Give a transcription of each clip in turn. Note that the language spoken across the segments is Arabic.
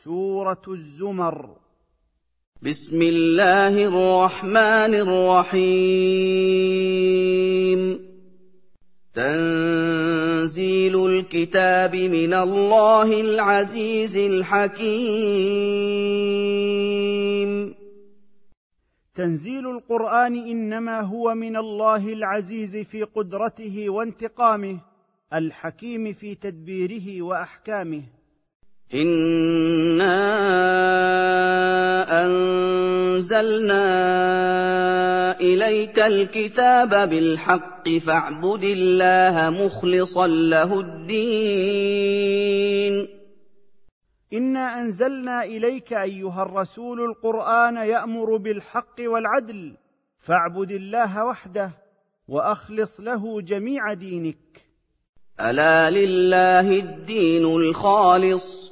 سورة الزمر. بسم الله الرحمن الرحيم. تنزيل الكتاب من الله العزيز الحكيم. تنزيل القرآن إنما هو من الله العزيز في قدرته وانتقامه الحكيم في تدبيره وأحكامه. انا انزلنا اليك الكتاب بالحق فاعبد الله مخلصا له الدين. انا انزلنا اليك ايها الرسول القران يامر بالحق والعدل. فاعبد الله وحده واخلص له جميع دينك. الا لله الدين الخالص.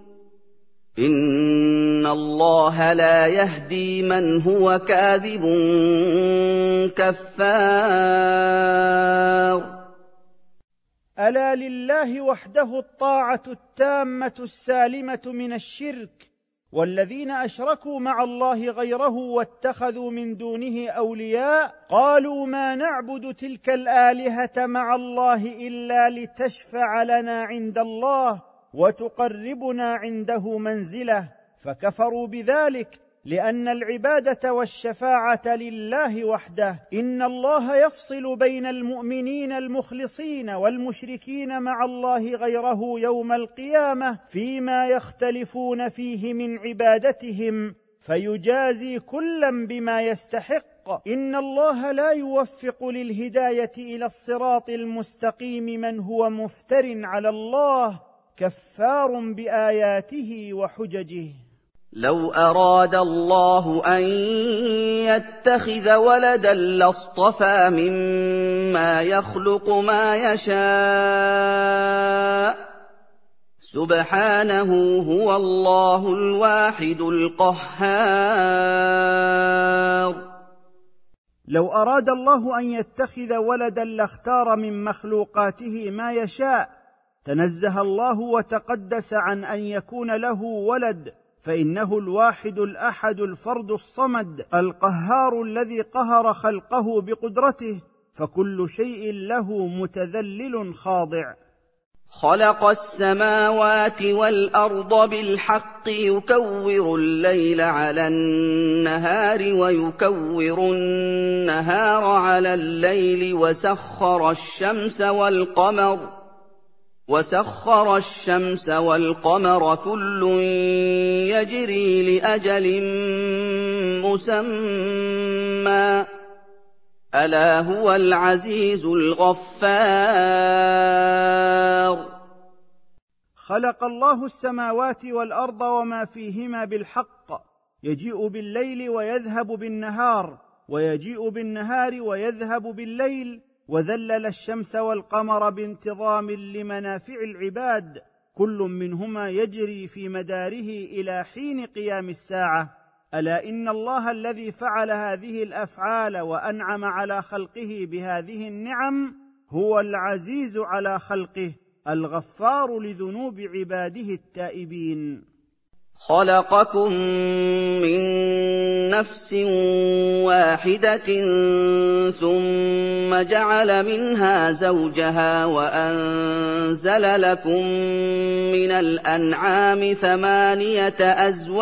ان الله لا يهدي من هو كاذب كفار. الا لله وحده الطاعه التامه السالمه من الشرك والذين اشركوا مع الله غيره واتخذوا من دونه اولياء قالوا ما نعبد تلك الالهه مع الله الا لتشفع لنا عند الله وتقربنا عنده منزله فكفروا بذلك لأن العبادة والشفاعة لله وحده. إن الله يفصل بين المؤمنين المخلصين والمشركين مع الله غيره يوم القيامة فيما يختلفون فيه من عبادتهم فيجازي كلا بما يستحق. إن الله لا يوفق للهداية إلى الصراط المستقيم من هو مفتر على الله. كفار بآياته وحججه. لو أراد الله أن يتخذ ولدا لاصطفى مما يخلق ما يشاء. سبحانه هو الله الواحد القهار. لو أراد الله أن يتخذ ولدا لاختار من مخلوقاته ما يشاء تنزه الله وتقدس عن أن يكون له ولد فإنه الواحد الأحد الفرد الصمد القهار الذي قهر خلقه بقدرته فكل شيء له متذلل خاضع. خلق السماوات والأرض بالحق يكور الليل على النهار ويكور النهار على الليل وسخر الشمس والقمر. وسخر الشمس والقمر كل يجري لأجل مسمى. ألا هو العزيز الغفار. خلق الله السماوات والأرض وما فيهما بالحق. يجيء بالليل ويذهب بالنهار. ويجيء بالنهار ويذهب بالليل. وذلل الشمس والقمر بانتظام لمنافع العباد. كل منهما يجري في مداره إلى حين قيام الساعة. ألا إن الله الذي فعل هذه الأفعال وأنعم على خلقه بهذه النعم هو العزيز على خلقه الغفار لذنوب عباده التائبين. خلقكم من نفس واحدة ثم جعل منها زوجها وانزل لكم من الانعام ثمانيه ازواج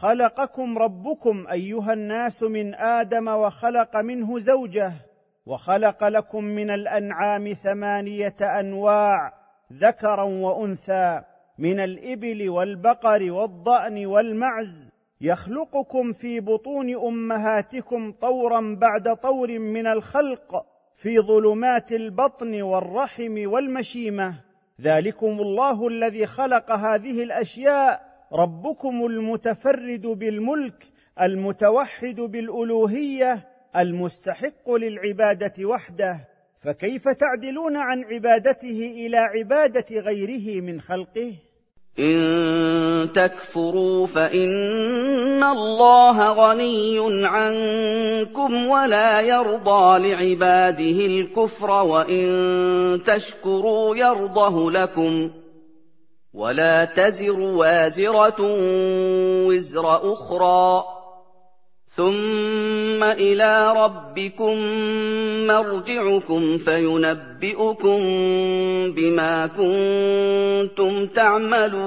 خلقكم ربكم أيها الناس من آدم وخلق منه زوجة وخلق لكم من الأنعام ثمانية أنواع ذكرا وأنثى من الإبل والبقر والضأن والمعز. يخلقكم في بطون أمهاتكم طورا بعد طور من الخلق في ظلمات البطن والرحم والمشيمة. ذلكم الله الذي خلق هذه الأشياء ربكم المتفرد بالملك المتوحد بالألوهية المستحق للعبادة وحده. فكيف تعدلون عن عبادته إلى عبادة غيره من خلقه؟ إن تكفروا فإن الله غني عنكم ولا يرضى لعباده الكفر وإن تشكروا يرضه لكم. ولا تزر وازرة وزر أخرى. ثم إلى ربكم مرجعكم فينبئكم بما كنتم تعملون.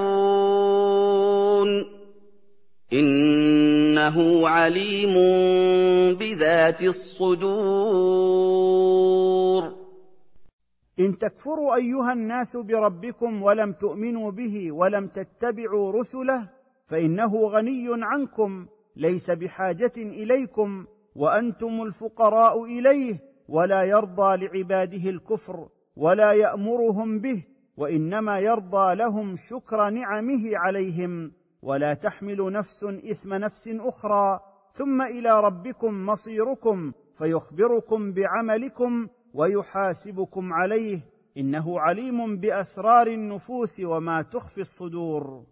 إنه عليم بذات الصدور. إن تكفروا أيها الناس بربكم ولم تؤمنوا به ولم تتبعوا رسله فإنه غني عنكم ليس بحاجة إليكم وأنتم الفقراء إليه ولا يرضى لعباده الكفر ولا يأمرهم به وإنما يرضى لهم شكر نعمه عليهم ولا تحمل نفس إثم نفس أخرى ثم إلى ربكم مصيركم فيخبركم بعملكم ويحاسبكم عليه إنه عليم بأسرار النفوس وما تخفي الصدور.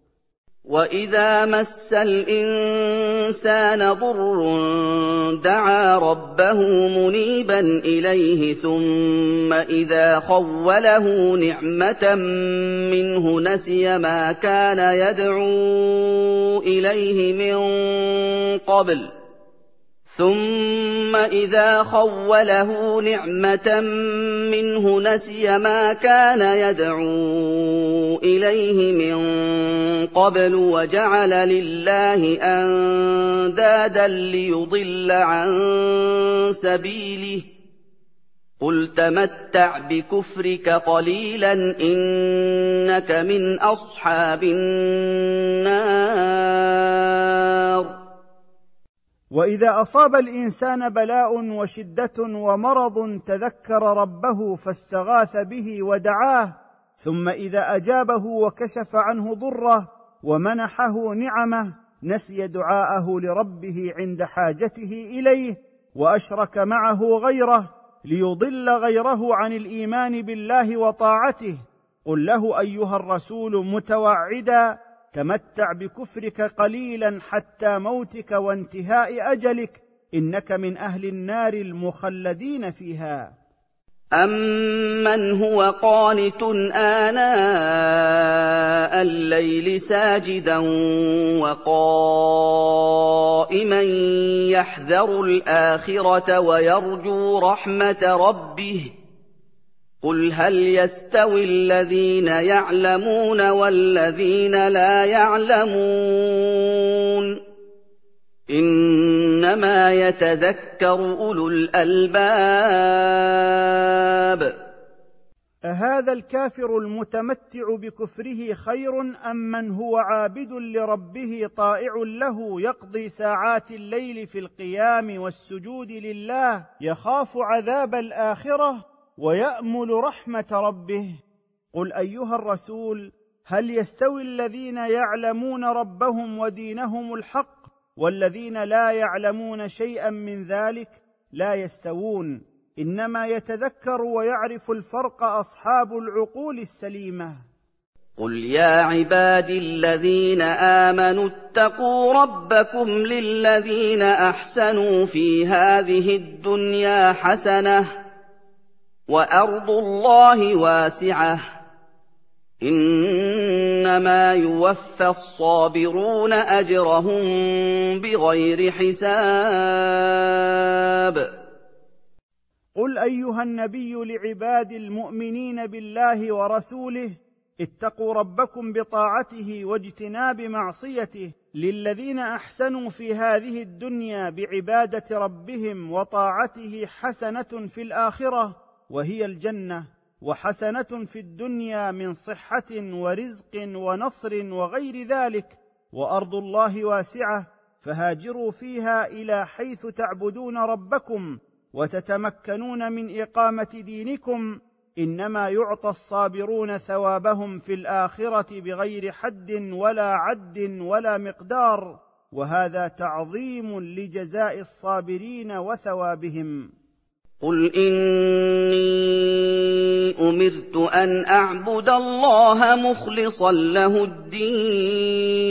وإذا مس الإنسان ضر دعا ربه منيبا إليه ثم إذا خوله نعمة منه نسي ما كان يدعو إليه من قبل ثم إذا خوله نعمة منه نسي ما كان يدعو إليه من قبل وجعل لله أندادا ليضل عن سبيله. قل تمتع بكفرك قليلا إنك من أصحاب النار. وإذا أصاب الإنسان بلاء وشدة ومرض تذكر ربه فاستغاث به ودعاه ثم إذا أجابه وكشف عنه ضره ومنحه نعمه نسي دعاءه لربه عند حاجته إليه وأشرك معه غيره ليضل غيره عن الإيمان بالله وطاعته. قل له أيها الرسول متوعدا تمتع بكفرك قليلا حتى موتك وانتهاء أجلك إنك من أهل النار المخلدين فيها. أمن هو قانت آناء الليل ساجدا وقائما يحذر الآخرة ويرجو رحمة ربه. قل هل يستوي الذين يعلمون والذين لا يعلمون انما يتذكر اولو الالباب اهذا الكافر المتمتع بكفره خير ام من هو عابد لربه طائع له يقضي ساعات الليل في القيام والسجود لله يخاف عذاب الاخره ويأمل رحمة ربه. قل أيها الرسول هل يستوي الذين يعلمون ربهم ودينهم الحق والذين لا يعلمون شيئا من ذلك؟ لا يستوون. إنما يتذكر ويعرف الفرق أصحاب العقول السليمة. قل يا عبادي الذين آمنوا اتقوا ربكم للذين أحسنوا في هذه الدنيا حسنة وأرض الله واسعة. إنما يوفى الصابرون أجرهم بغير حساب. قل أيها النبي لعباد المؤمنين بالله ورسوله اتقوا ربكم بطاعته واجتناب معصيته للذين أحسنوا في هذه الدنيا بعبادة ربهم وطاعته حسنة في الآخرة. وهي الجنة وحسنة في الدنيا من صحة ورزق ونصر وغير ذلك وأرض الله واسعة فهاجروا فيها إلى حيث تعبدون ربكم وتتمكنون من إقامة دينكم إنما يعطى الصابرون ثوابهم في الآخرة بغير حد ولا عد ولا مقدار وهذا تعظيم لجزاء الصابرين وثوابهم. قل اني امرت ان اعبد الله مخلصا له الدين.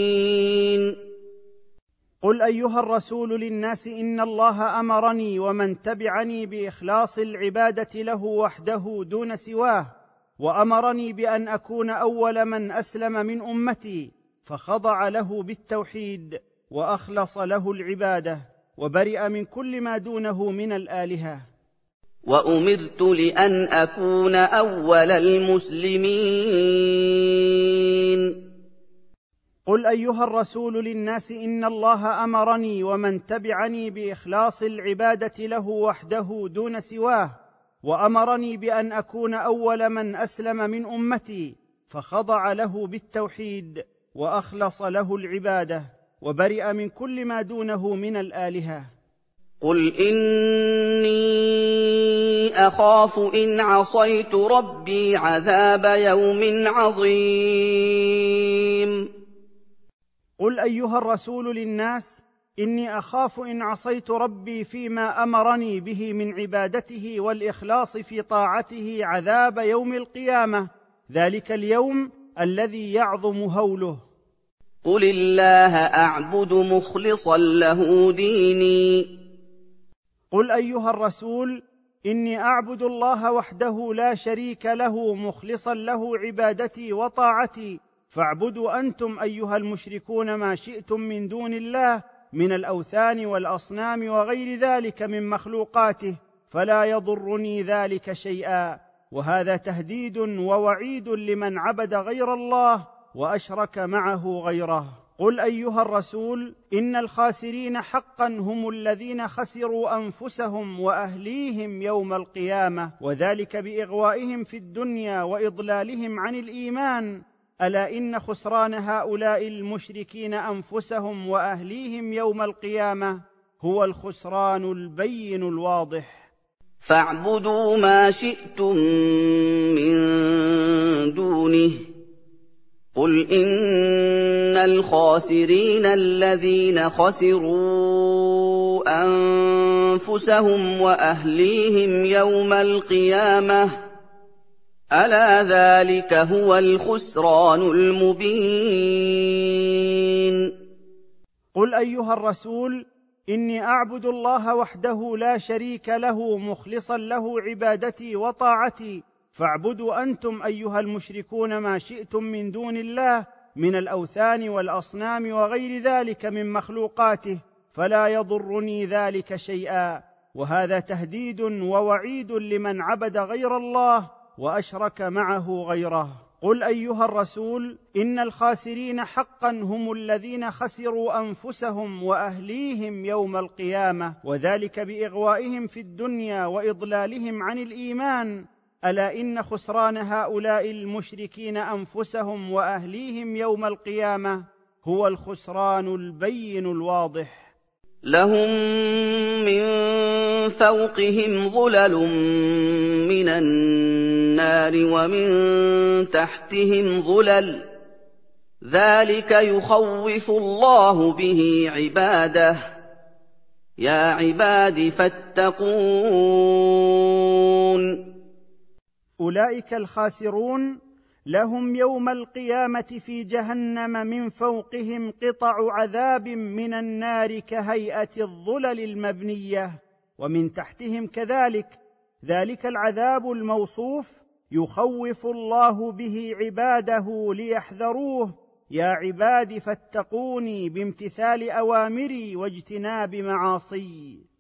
قل ايها الرسول للناس ان الله امرني ومن تبعني باخلاص العباده له وحده دون سواه وامرني بان اكون اول من اسلم من امتي فخضع له بالتوحيد واخلص له العباده وبرئ من كل ما دونه من الالهه. وأمرت لأن أكون أول المسلمين. قل أيها الرسول للناس إن الله أمرني ومن تبعني بإخلاص العبادة له وحده دون سواه وأمرني بأن أكون أول من أسلم من أمتي فخضع له بالتوحيد وأخلص له العبادة وبرئ من كل ما دونه من الآلهة. قل اني اخاف ان عصيت ربي عذاب يوم عظيم قل ايها الرسول للناس اني اخاف ان عصيت ربي فيما امرني به من عبادته والاخلاص في طاعته عذاب يوم القيامه ذلك اليوم الذي يعظم هوله. قل الله اعبد مخلصا له ديني قل ايها الرسول اني اعبد الله وحده لا شريك له مخلصا له عبادتي وطاعتي. فاعبدوا أنتم ايها المشركون ما شئتم من دون الله من الاوثان والاصنام وغير ذلك من مخلوقاته فلا يضرني ذلك شيئا. وهذا تهديد ووعيد لمن عبد غير الله واشرك معه غيره. قل ايها الرسول ان الخاسرين حقا هم الذين خسروا انفسهم واهليهم يوم القيامه وذلك باغوائهم في الدنيا واضلالهم عن الايمان الا ان خسران هؤلاء المشركين انفسهم واهليهم يوم القيامه هو الخسران البين الواضح فاعبدوا ما شئتم من دونه قل ان الخاسرين الذين خسروا انفسهم واهليهم يوم القيامه الا ذلك هو الخسران المبين قل ايها الرسول اني اعبد الله وحده لا شريك له مخلصا له عبادتي وطاعتي فاعبدوا أنتم أيها المشركون ما شئتم من دون الله من الأوثان والأصنام وغير ذلك من مخلوقاته فلا يضرني ذلك شيئا. وهذا تهديد ووعيد لمن عبد غير الله وأشرك معه غيره. قل أيها الرسول إن الخاسرين حقا هم الذين خسروا أنفسهم وأهليهم يوم القيامة وذلك بإغوائهم في الدنيا وإضلالهم عن الإيمان. ألا إن خسران هؤلاء المشركين أنفسهم وأهليهم يوم القيامة هو الخسران البين الواضح. لهم من فوقهم ظلل من النار ومن تحتهم ظلل. ذلك يخوف الله به عباده. يا عباد فاتقون. أولئك الخاسرون لهم يوم القيامة في جهنم من فوقهم قطع عذاب من النار كهيئة الظلل المبنية ومن تحتهم كذلك ذلك العذاب الموصوف يخوف الله به عباده ليحذروه. يا عباد فاتقوني بامتثال أوامري واجتناب معاصي.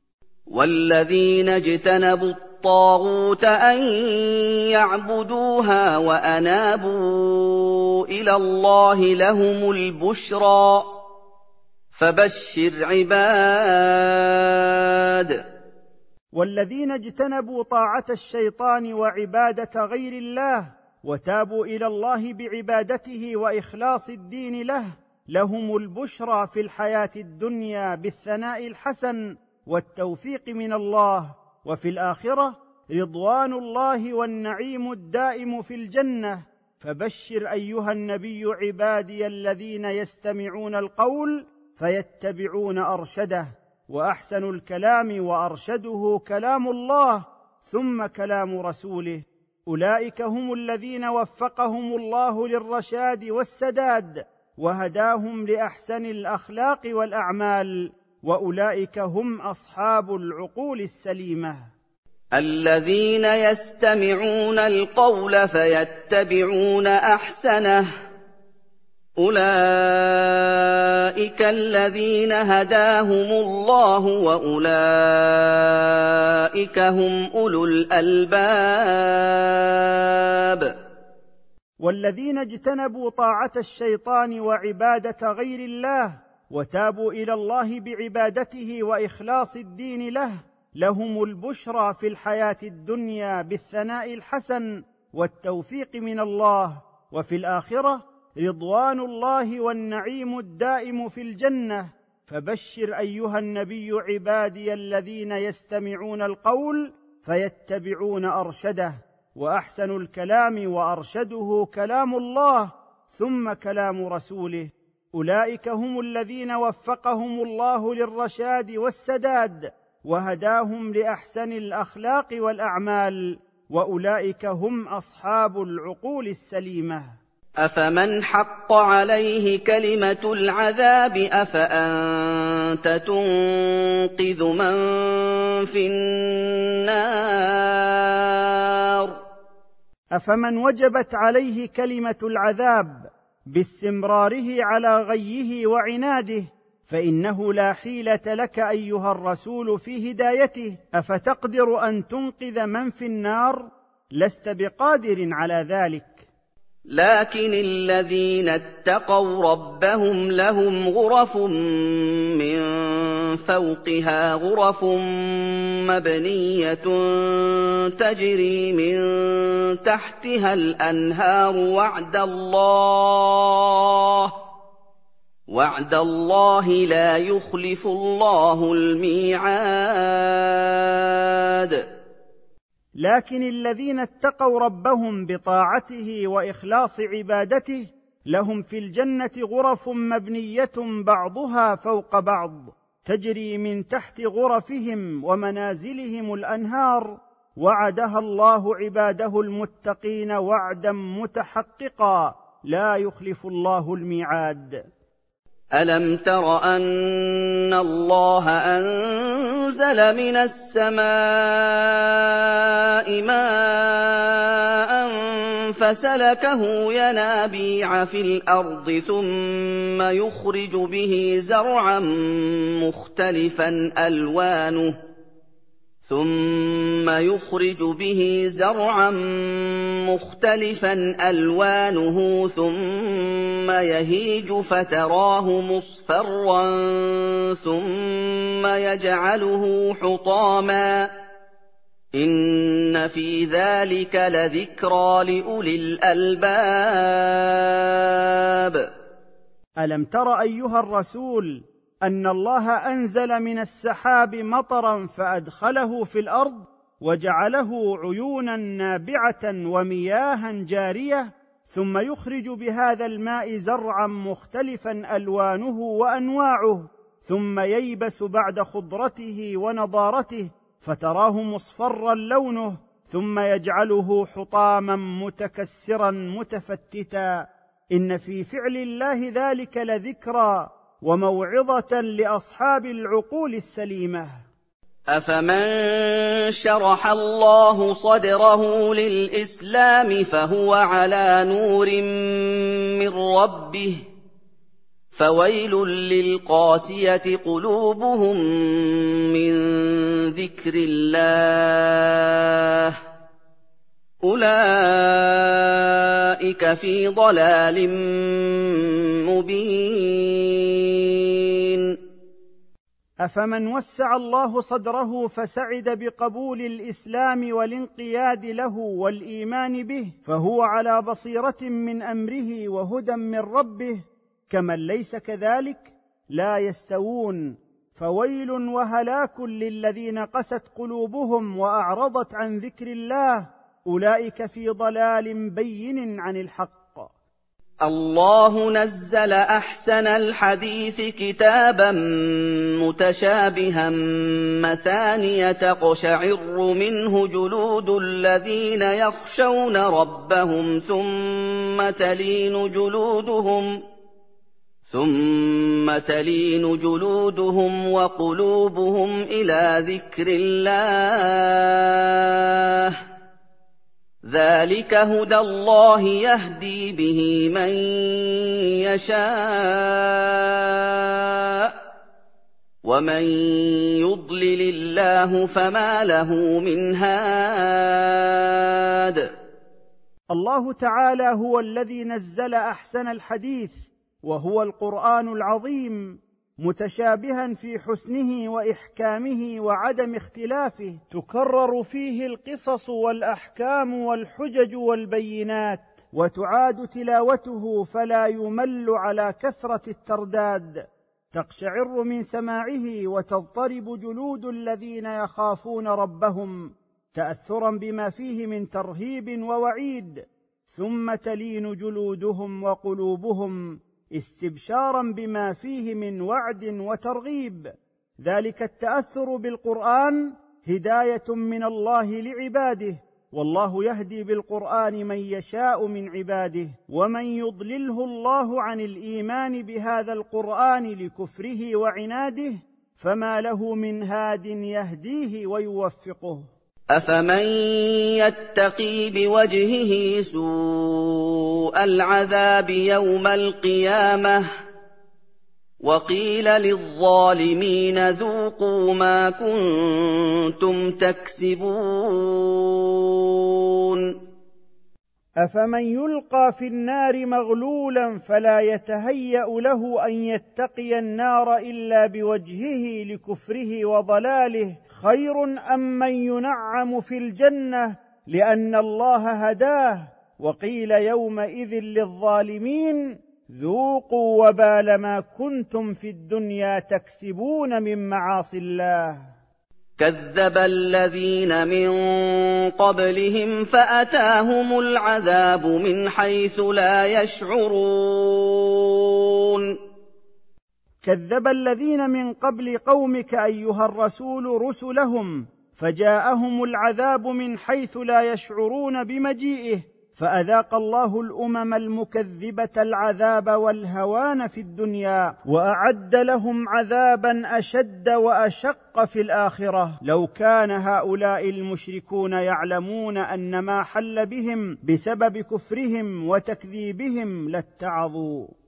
والذين اجتنبوا الطاغوت ان يعبدوها وانابوا إلى الله لهم البشرى فبشر عباد والذين اجتنبوا طاعه الشيطان وعباده غير الله وتابوا إلى الله بعبادته واخلاص الدين له لهم البشرى في الحياة الدنيا بالثناء الحسن والتوفيق من الله وفي الآخرة رضوان الله والنعيم الدائم في الجنة. فبشر أيها النبي عبادي الذين يستمعون القول فيتبعون أرشده وأحسن الكلام وأرشده كلام الله ثم كلام رسوله. أولئك هم الذين وفقهم الله للرشاد والسداد وهداهم لأحسن الأخلاق والأعمال. وأولئك هم أصحاب العقول السليمة. الذين يستمعون القول فيتبعون أحسنه. أولئك الذين هداهم الله وأولئك هم أولو الألباب. والذين اجتنبوا طاعة الشيطان وعبادة غير الله وتابوا إلى الله بعبادته وإخلاص الدين له لهم البشرى في الحياة الدنيا بالثناء الحسن والتوفيق من الله وفي الآخرة رضوان الله والنعيم الدائم في الجنة. فبشر أيها النبي عبادي الذين يستمعون القول فيتبعون أرشده وأحسن الكلام وأرشده كلام الله ثم كلام رسوله. أولئك هم الذين وفقهم الله للرشاد والسداد وهداهم لأحسن الأخلاق والأعمال وأولئك هم أصحاب العقول السليمة. أفمن حق عليه كلمة العذاب أفأنت تنقذ من في النار؟ أفمن وجبت عليه كلمة العذاب باستمراره على غيه وعناده فإنه لا حيلة لك أيها الرسول في هدايته. أفتقدر أن تنقذ من في النار؟ لست بقادر على ذلك. لكن الذين اتقوا ربهم لهم غرف من فوقها غرف مبنية تجري من تحتها الأنهار وعد الله وعد الله لا يخلف الله الميعاد. لكن الذين اتقوا ربهم بطاعته وإخلاص عبادته لهم في الجنة غرف مبنية بعضها فوق بعض. تجري من تحت غرفهم ومنازلهم الأنهار وعدها الله عباده المتقين وعدا متحققا لا يخلف الله الميعاد. ألم تر أن الله أنزل من السماء ماء فسلكه ينابيع في الأرض ثم يخرج به زرعا مختلفا ألوانه ثم يخرج به زرعا مختلفا ألوانه ثم يهيج فتراه مصفرا ثم يجعله حطاما ان في ذلك لذكرى لاولي الالباب الم تر ايها الرسول ان الله انزل من السحاب مطرا فادخله في الأرض وجعله عيونا نابعه ومياها جاريه ثم يخرج بهذا الماء زرعا مختلفا الوانه وانواعه ثم ييبس بعد خضرته ونضارته فتراه مصفرا لونه ثم يجعله حطاما متكسرا متفتتا. إن في فعل الله ذلك لذكرى وموعظة لأصحاب العقول السليمة. أفمن شرح الله صدره للإسلام فهو على نور من ربه. فويل للقاسية قلوبهم من ذكر الله اولئك في ضلال مبين افمن وسع الله صدره فسعد بقبول الاسلام والانقياد له والايمان به فهو على بصيره من امره وهدى من ربه كمن ليس كذلك لا يستوون فويل وهلاك للذين قست قلوبهم وأعرضت عن ذكر الله أولئك في ضلال بين عن الحق. الله نزل أحسن الحديث كتابا متشابها مثانية تقشعر منه جلود الذين يخشون ربهم ثم تلين جلودهم ثم تلين جلودهم وقلوبهم إلى ذكر الله ذلك هدى الله يهدي به من يشاء ومن يضلل الله فما له من هاد الله تعالى هو الذي نزل احسن الحديث وهو القرآن العظيم متشابها في حسنه وإحكامه وعدم اختلافه. تكرر فيه القصص والأحكام والحجج والبينات. وتعاد تلاوته فلا يمل على كثرة الترداد. تقشعر من سماعه وتضطرب جلود الذين يخافون ربهم. تأثرا بما فيه من ترهيب ووعيد. ثم تلين جلودهم وقلوبهم. استبشارا بما فيه من وعد وترغيب. ذلك التأثر بالقرآن هداية من الله لعباده والله يهدي بالقرآن من يشاء من عباده ومن يضلله الله عن الإيمان بهذا القرآن لكفره وعناده فما له من هاد يهديه ويوفقه. أفمن يتقي بوجهه سوء العذاب يوم القيامة وقيل للظالمين ذوقوا ما كنتم تكسبون افمن يلقى في النار مغلولا فلا يتهيا له ان يتقي النار الا بوجهه لكفره وضلاله خير ام من ينعم في الجنه لأن الله هداه وقيل يومئذ للظالمين ذوقوا وبال ما كنتم في الدنيا تكسبون من معاصي الله كذب الذين من قبلهم فأتاهم العذاب من حيث لا يشعرون. كذب الذين من قبل قومك أيها الرسول رسلهم فجاءهم العذاب من حيث لا يشعرون بمجيئه فأذاق الله الأمم المكذبة العذاب والهوان في الدنيا وأعد لهم عذابا أشد وأشق في الآخرة. لو كان هؤلاء المشركون يعلمون أن ما حل بهم بسبب كفرهم وتكذيبهم لاتعظوا.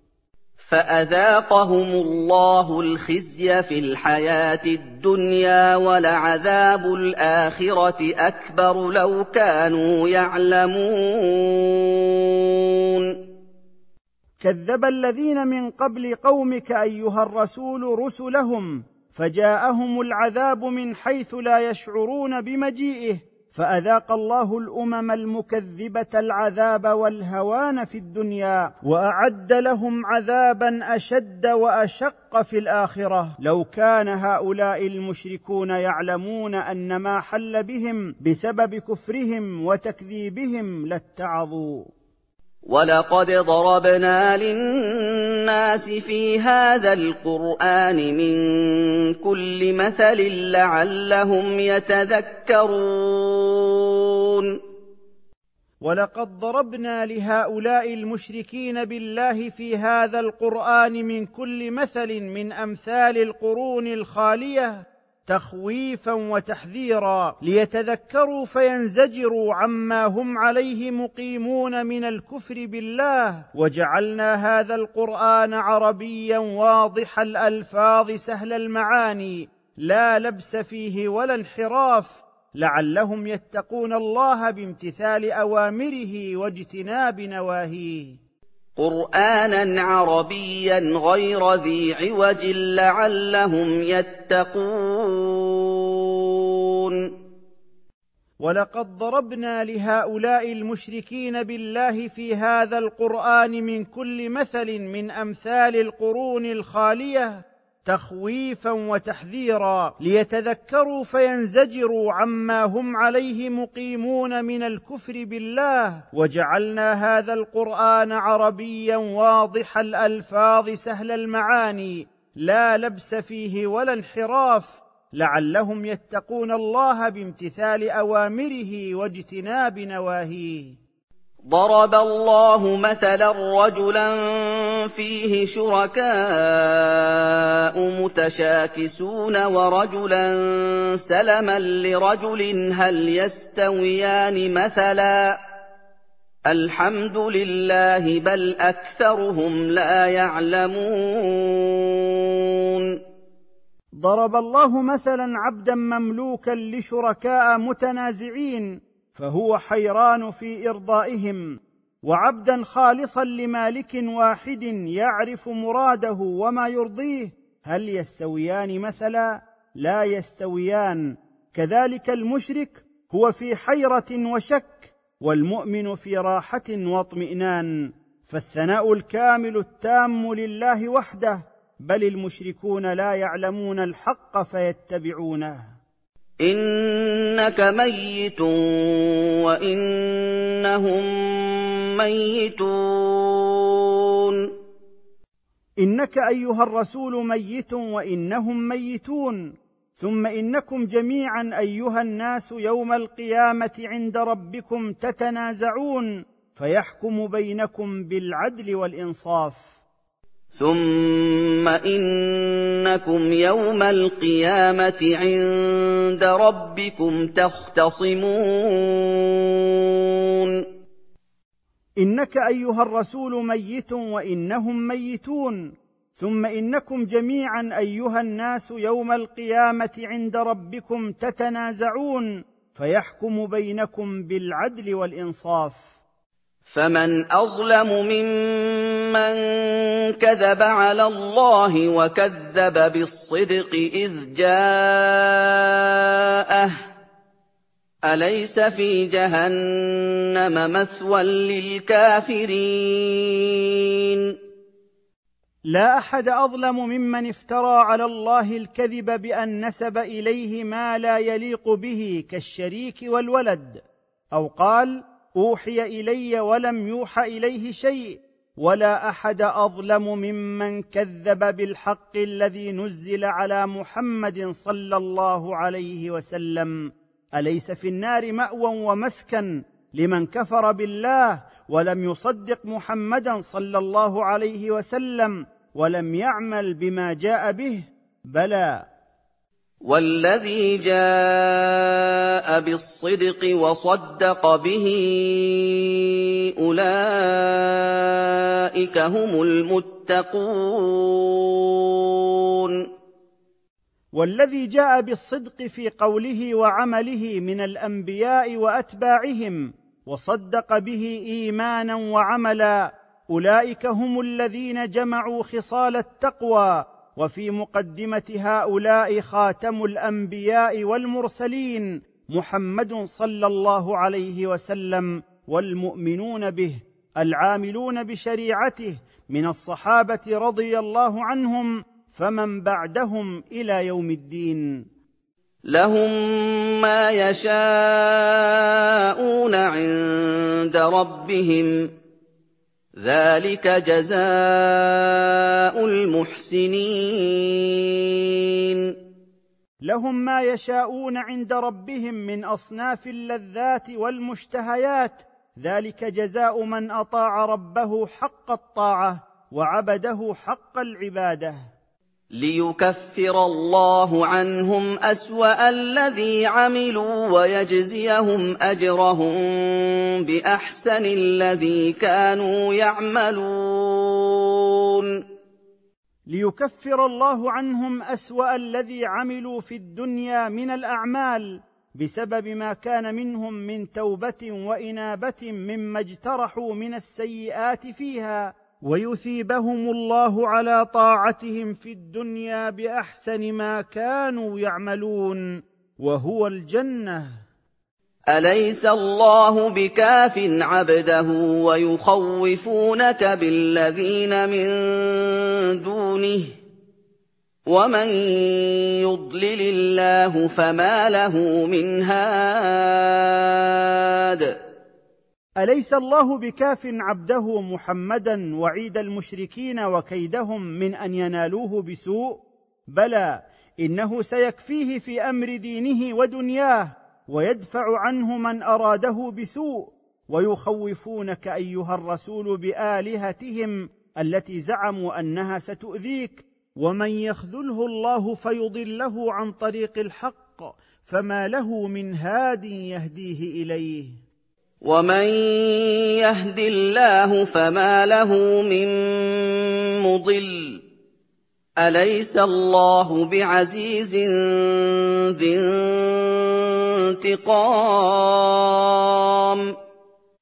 فأذاقهم الله الخزي في الحياة الدنيا ولعذاب الآخرة أكبر لو كانوا يعلمون. كذب الذين من قبل قومك أيها الرسول رسلهم فجاءهم العذاب من حيث لا يشعرون بمجيئه فأذاق الله الأمم المكذبة العذاب والهوان في الدنيا وأعد لهم عذابا أشد وأشق في الآخرة. لو كان هؤلاء المشركون يعلمون أن ما حل بهم بسبب كفرهم وتكذيبهم لاتعظوا. ولقد ضربنا للناس في هذا القران من كل مثل لعلهم يتذكرون ولقد ضربنا لهؤلاء المشركين بالله في هذا القران من كل مثل من امثال القرون الخاليه تخويفا وتحذيرا ليتذكروا فينزجروا عما هم عليه مقيمون من الكفر بالله. وجعلنا هذا القرآن عربيا واضح الألفاظ سهل المعاني لا لبس فيه ولا انحراف. لعلهم يتقون الله بامتثال أوامره واجتناب نواهيه. قرآنا عربيا غير ذي عوج لعلهم يتقون. ولقد ضربنا لهؤلاء المشركين بالله في هذا القرآن من كل مثل من أمثال القرون الخالية. تخويفا وتحذيرا ليتذكروا فينزجروا عما هم عليه مقيمون من الكفر بالله. وجعلنا هذا القرآن عربيا واضح الألفاظ سهل المعاني لا لبس فيه ولا انحراف. لعلهم يتقون الله بامتثال أوامره واجتناب نواهيه. ضرب الله مثلا رجلا فيه شركاء متشاكسون ورجلا سلما لرجل هل يستويان مثلا؟ الحمد لله بل أكثرهم لا يعلمون. ضرب الله مثلا عبدا مملوكا لشركاء متنازعين فهو حيران في إرضائهم وعبدا خالصا لمالك واحد يعرف مراده وما يرضيه هل يستويان مثلا؟ لا يستويان. كذلك المشرك هو في حيرة وشك والمؤمن في راحة واطمئنان. فالثناء الكامل التام لله وحده بل المشركون لا يعلمون الحق فيتبعونه. إِنَّكَ مَيِّتٌ وَإِنَّهُم مَّيِّتُونَ. إِنَّكَ أَيُّهَا الرَّسُولُ مَيِّتٌ وَإِنَّهُم مَّيِّتُونَ. ثم إنكم جميعا أيها الناس يوم القيامة عند ربكم تتنازعون. فيحكم بينكم بالعدل والإنصاف. ثم انكم يوم القيامه عند ربكم تختصمون انك ايها الرسول ميت وانهم ميتون ثم انكم جميعا ايها الناس يوم القيامه عند ربكم تتنازعون فيحكم بينكم بالعدل والانصاف فمن اظلم ممن كذب على الله وكذب بالصدق اذ جاءه اليس في جهنم مثوى للكافرين لا أحد أظلم ممن افترى على الله الكذب بأن نسب إليه ما لا يليق به كالشريك والولد أو قال أوحي إلي ولم يوحى إليه شيء. ولا أحد أظلم ممن كذب بالحق الذي نزل على محمد صلى الله عليه وسلم. أليس في النار مأوى ومسكن لمن كفر بالله ولم يصدق محمدا صلى الله عليه وسلم ولم يعمل بما جاء به؟ بلى وَالَّذِي جَاءَ بِالصِّدْقِ وَصَدَّقَ بِهِ أُولَٰئِكَ هُمُ الْمُتَّقُونَ. والذي جاء بالصدق في قوله وعمله من الأنبياء وأتباعهم وصدق به إيمانا وعملا أولئك هم الذين جمعوا خصال التقوى وفي مقدمة هؤلاء خاتم الأنبياء والمرسلين محمد صلى الله عليه وسلم والمؤمنون به العاملون بشريعته من الصحابة رضي الله عنهم فمن بعدهم إلى يوم الدين. لهم ما يشاءون عند ربهم ذلك جزاء المحسنين. لهم ما يشاءون عند ربهم من أصناف اللذات والمشتهيات. ذلك جزاء من أطاع ربه حق الطاعة وعبده حق العبادة. ليكفر الله عنهم أسوأ الذي عملوا ويجزيهم أجرهم بأحسن الذي كانوا يعملون. ليكفر الله عنهم أسوأ الذي عملوا في الدنيا من الأعمال بسبب ما كان منهم من توبة وإنابة مما اجترحوا من السيئات فيها. ويثيبهم الله على طاعتهم في الدنيا بأحسن ما كانوا يعملون وهو الجنة. أليس الله بكاف عبده ويخوفونك بالذين من دونه؟ ومن يضلل الله فما له من هاد؟ أليس الله بكاف عبده محمدا وعيد المشركين وكيدهم من أن ينالوه بسوء؟ بلى إنه سيكفيه في أمر دينه ودنياه ويدفع عنه من أراده بسوء. ويخوفونك أيها الرسول بآلهتهم التي زعموا أنها ستؤذيك. ومن يخذله الله فيضله عن طريق الحق فما له من هاد يهديه إليه. ومن يهد الله فما له من مضل اليس الله بعزيز ذي انتقام؟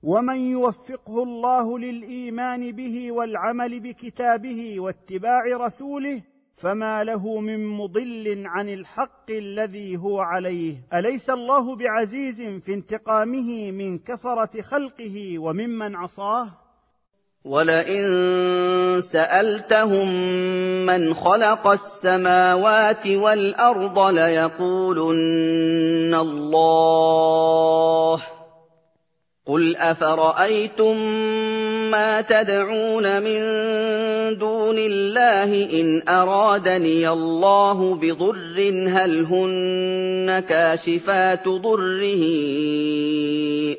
ومن يوفقه الله للايمان به والعمل بكتابه واتباع رسوله فما له من مضل عن الحق الذي هو عليه اليس الله بعزيز في انتقامه من كفره خلقه وممن عصاه ولئن سالتهم من خلق السماوات والارض ليقولن الله قل افرايتم ما تدعون من دون الله إن أرادني الله بضر هل هن كاشفات ضره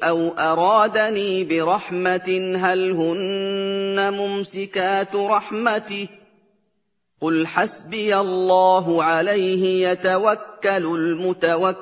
أو أرادني برحمة هل هن ممسكات رحمته قل حسبي الله عليه يتوكل المتوكلون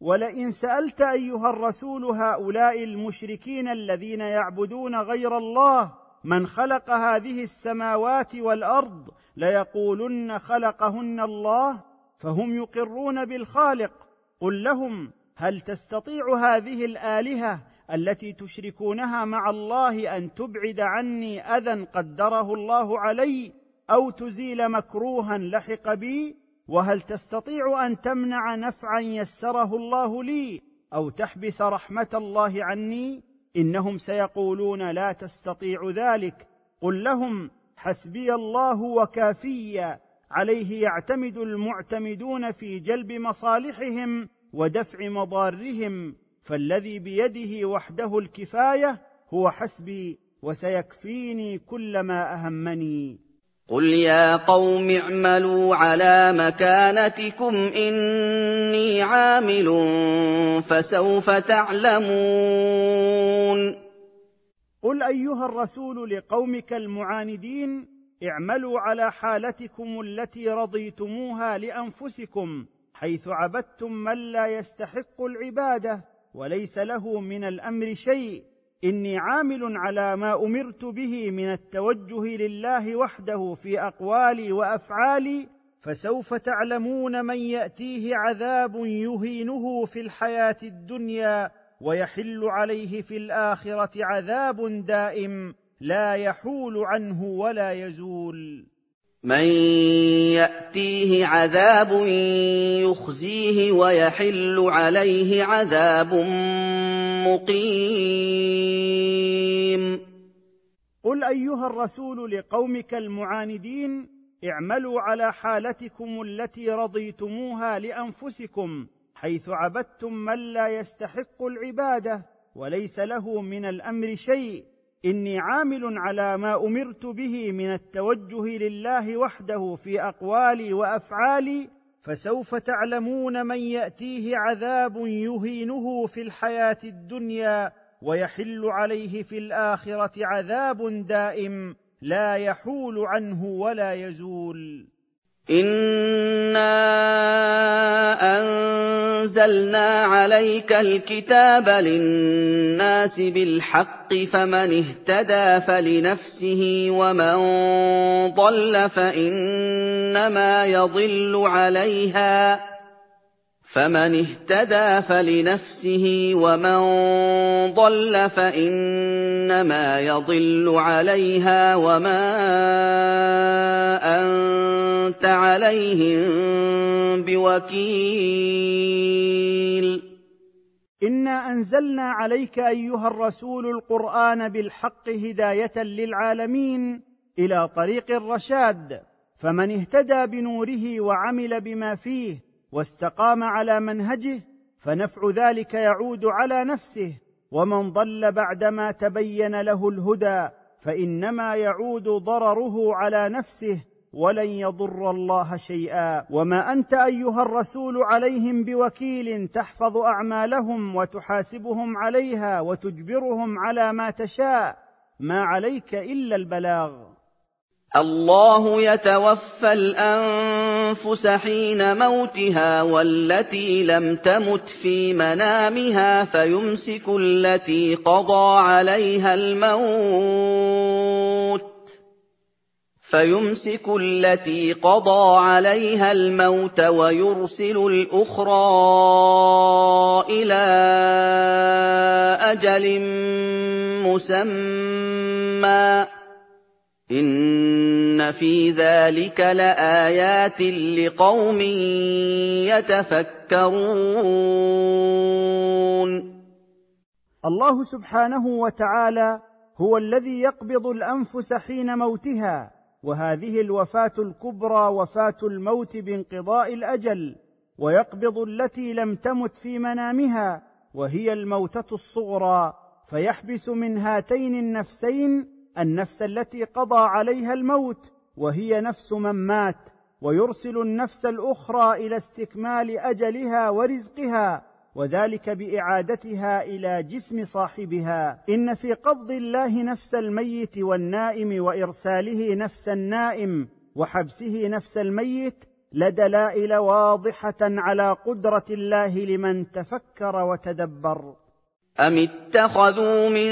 ولئن سألت أيها الرسول هؤلاء المشركين الذين يعبدون غير الله من خلق هذه السماوات والأرض ليقولن خلقهن الله فهم يقرون بالخالق. قل لهم هل تستطيع هذه الآلهة التي تشركونها مع الله أن تبعد عني أذى قدره الله علي أو تزيل مكروها لحق بي؟ وهل تستطيع أن تمنع نفعا يسره الله لي أو تحبس رحمة الله عني؟ إنهم سيقولون لا تستطيع ذلك. قل لهم حسبي الله وكافي عليه يعتمد المعتمدون في جلب مصالحهم ودفع مضارهم. فالذي بيده وحده الكفاية هو حسبي وسيكفيني كل ما أهمني. قل يا قوم اعملوا على مكانتكم اني عامل فسوف تعلمون قل ايها الرسول لقومك المعاندين اعملوا على حالتكم التي رضيتموها لانفسكم حيث عبدتم من لا يستحق العباده وليس له من الامر شيء إني عامل على ما أمرت به من التوجه لله وحده في أقوالي وأفعالي فسوف تعلمون من يأتيه عذاب يهينه في الحياة الدنيا ويحل عليه في الآخرة عذاب دائم لا يحول عنه ولا يزول. من ياتيه عذاب يخزيه ويحل عليه عذاب مقيم قل ايها الرسول لقومك المعاندين اعملوا على حالتكم التي رضيتموها لانفسكم حيث عبدتم من لا يستحق العباده وليس له من الامر شيء إني عامل على ما أمرت به من التوجه لله وحده في أقوالي وأفعالي فسوف تعلمون من يأتيه عذاب يهينه في الحياة الدنيا ويحل عليه في الآخرة عذاب دائم لا يحول عنه ولا يزول. انا انزلنا عليك الكتاب للناس بالحق فمن اهتدى فلنفسه ومن ضل فانما يضل عليها فمن اهتدى فلنفسه ومن ضل فإنما يضل عليها وما أنت عليهم بوكيل. إنا أنزلنا عليك أيها الرسول القرآن بالحق هداية للعالمين إلى طريق الرشاد فمن اهتدى بنوره وعمل بما فيه واستقام على منهجه فنفع ذلك يعود على نفسه. ومن ضل بعدما تبين له الهدى فإنما يعود ضرره على نفسه. ولن يضر الله شيئا. وما أنت أيها الرسول عليهم بوكيل تحفظ أعمالهم وتحاسبهم عليها وتجبرهم على ما تشاء. ما عليك إلا البلاغ. الله يتوفى الأنفس حين موتها والتي لم تمت في منامها فيمسك التي قضى عليها الموت فيمسك التي قضى عليها الموت ويرسل الأخرى إلى أجل مسمى إِنَّ فِي ذَٰلِكَ لَآيَاتٍ لِّقَوْمٍ يَتَفَكَّرُونَ الله سبحانه وتعالى هو الذي يقبض الأنفس حين موتها وهذه الوفاة الكبرى وفاة الموت بانقضاء الأجل ويقبض التي لم تمت في منامها وهي الموتة الصغرى فيحبس من هاتين النفسين النفس التي قضى عليها الموت وهي نفس من مات ويرسل النفس الأخرى إلى استكمال أجلها ورزقها وذلك بإعادتها إلى جسم صاحبها. إن في قبض الله نفس الميت والنائم وإرساله نفس النائم وحبسه نفس الميت لدلائل واضحة على قدرة الله لمن تفكر وتدبر. أَمِ اتَّخَذُوا مِن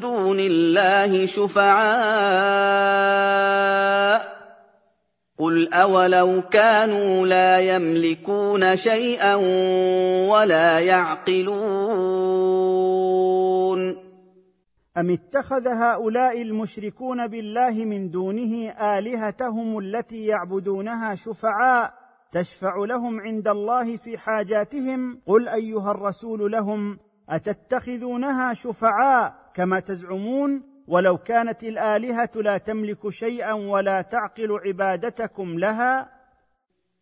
دُونِ اللَّهِ شُفَعَاءَ ۚ قُلْ أَوَلَوْ كَانُوا لَا يَمْلِكُونَ شَيْئًا وَلَا يَعْقِلُونَ أَمِ اتَّخَذَ هَٰؤُلَاءِ المشركون بالله من دونه آلهتهم التي يعبدونها شفعاء تشفع لهم عند الله في حاجاتهم قل أيها الرسول لهم أتتخذونها شفعاء كما تزعمون؟ ولو كانت الآلهة لا تملك شيئا ولا تعقل عبادتكم لها؟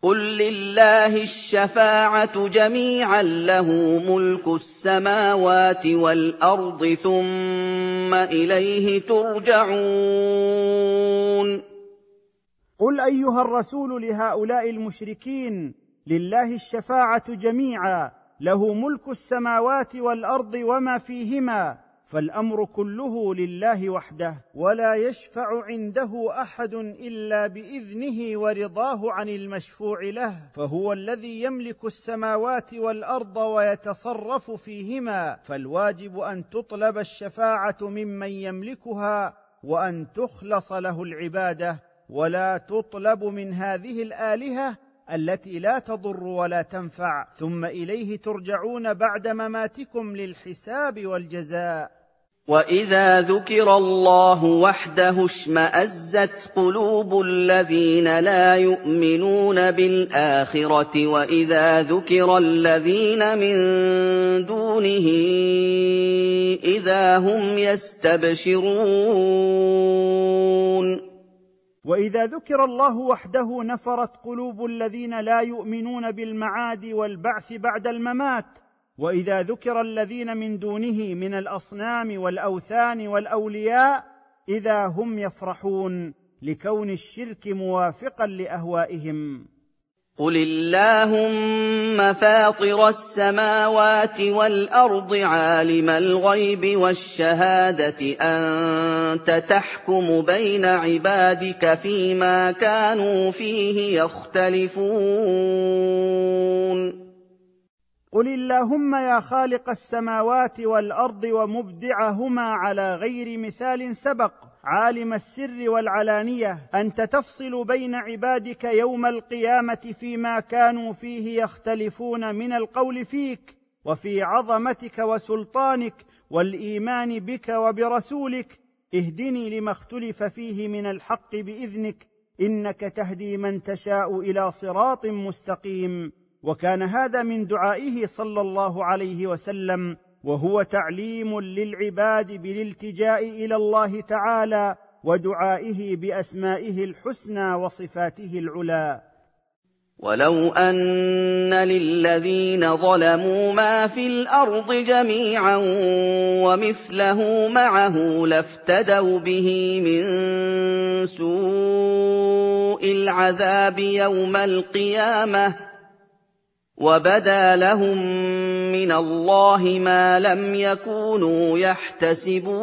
قل لله الشفاعة جميعا له ملك السماوات والأرض ثم إليه ترجعون. قل أيها الرسول لهؤلاء المشركين لله الشفاعة جميعا له ملك السماوات والأرض وما فيهما فالأمر كله لله وحده ولا يشفع عنده أحد إلا بإذنه ورضاه عن المشفوع له فهو الذي يملك السماوات والأرض ويتصرف فيهما فالواجب أن تطلب الشفاعة ممن يملكها وأن تخلص له العبادة ولا تطلب من هذه الآلهة التي لا تضر ولا تنفع. ثم إليه ترجعون بعد مماتكم للحساب والجزاء. وإذا ذكر الله وحده اشمأزت قلوب الذين لا يؤمنون بالآخرة. وإذا ذكر الذين من دونه إذا هم يستبشرون. وإذا ذكر الله وحده نفرت قلوب الذين لا يؤمنون بالمعاد والبعث بعد الممات وإذا ذكر الذين من دونه من الأصنام والأوثان والأولياء إذا هم يفرحون لكون الشرك موافقا لأهوائهم. قل اللهم فاطر السماوات والارض عالم الغيب والشهاده انت تحكم بين عبادك فيما كانوا فيه يختلفون قل اللهم يا خالق السماوات والارض ومبدعهما على غير مثال سبق عالم السر والعلانية أنت تفصل بين عبادك يوم القيامة فيما كانوا فيه يختلفون من القول فيك وفي عظمتك وسلطانك والإيمان بك وبرسولك. اهدني لما اختلف فيه من الحق بإذنك إنك تهدي من تشاء إلى صراط مستقيم. وكان هذا من دعائه صلى الله عليه وسلم. وهو تعليم للعباد بالالتجاء إلى الله تعالى ودعائه بأسمائه الحسنى وصفاته العلى. ولو ان للذين ظلموا ما في الأرض جميعا ومثله معه لافتدوا به من سوء العذاب يوم القيامه وبدا لهم من الله ما لم يكونوا يحتسبون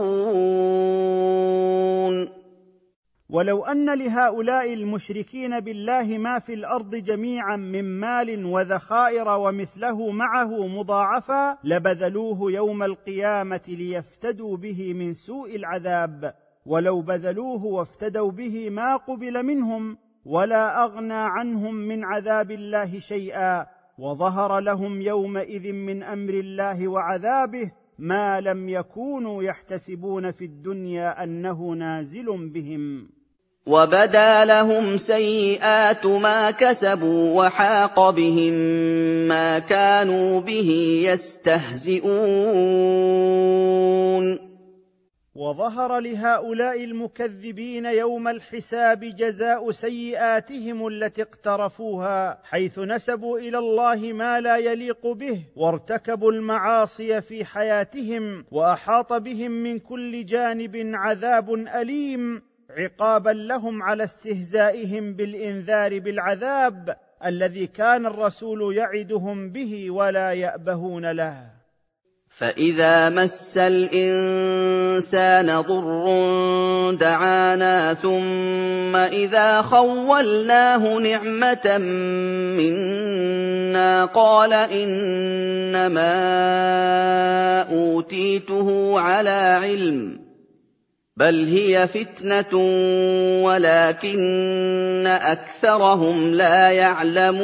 ولو ان لهؤلاء المشركين بالله ما في الأرض جميعا من مال وذخائر ومثله معه مضاعفا لبذلوه يوم القيامه ليفتدوا به من سوء العذاب ولو بذلوه وافتدوا به ما قبل منهم ولا اغنى عنهم من عذاب الله شيئا وظهر لهم يومئذ من أمر الله وعذابه ما لم يكونوا يحتسبون في الدنيا أنه نازل بهم. وبدا لهم سيئات ما كسبوا وحاق بهم ما كانوا به يستهزئون. وظهر لهؤلاء المكذبين يوم الحساب جزاء سيئاتهم التي اقترفوها حيث نسبوا إلى الله ما لا يليق به وارتكبوا المعاصي في حياتهم وأحاط بهم من كل جانب عذاب أليم عقابا لهم على استهزائهم بالإنذار بالعذاب الذي كان الرسول يعدهم به ولا يأبهون له. فاذا مس الانسان ضر دعانا ثم اذا خولناه نعمه منا قال انما اوتيته على علم بل هي فتنه ولكن اكثرهم لا يعلمون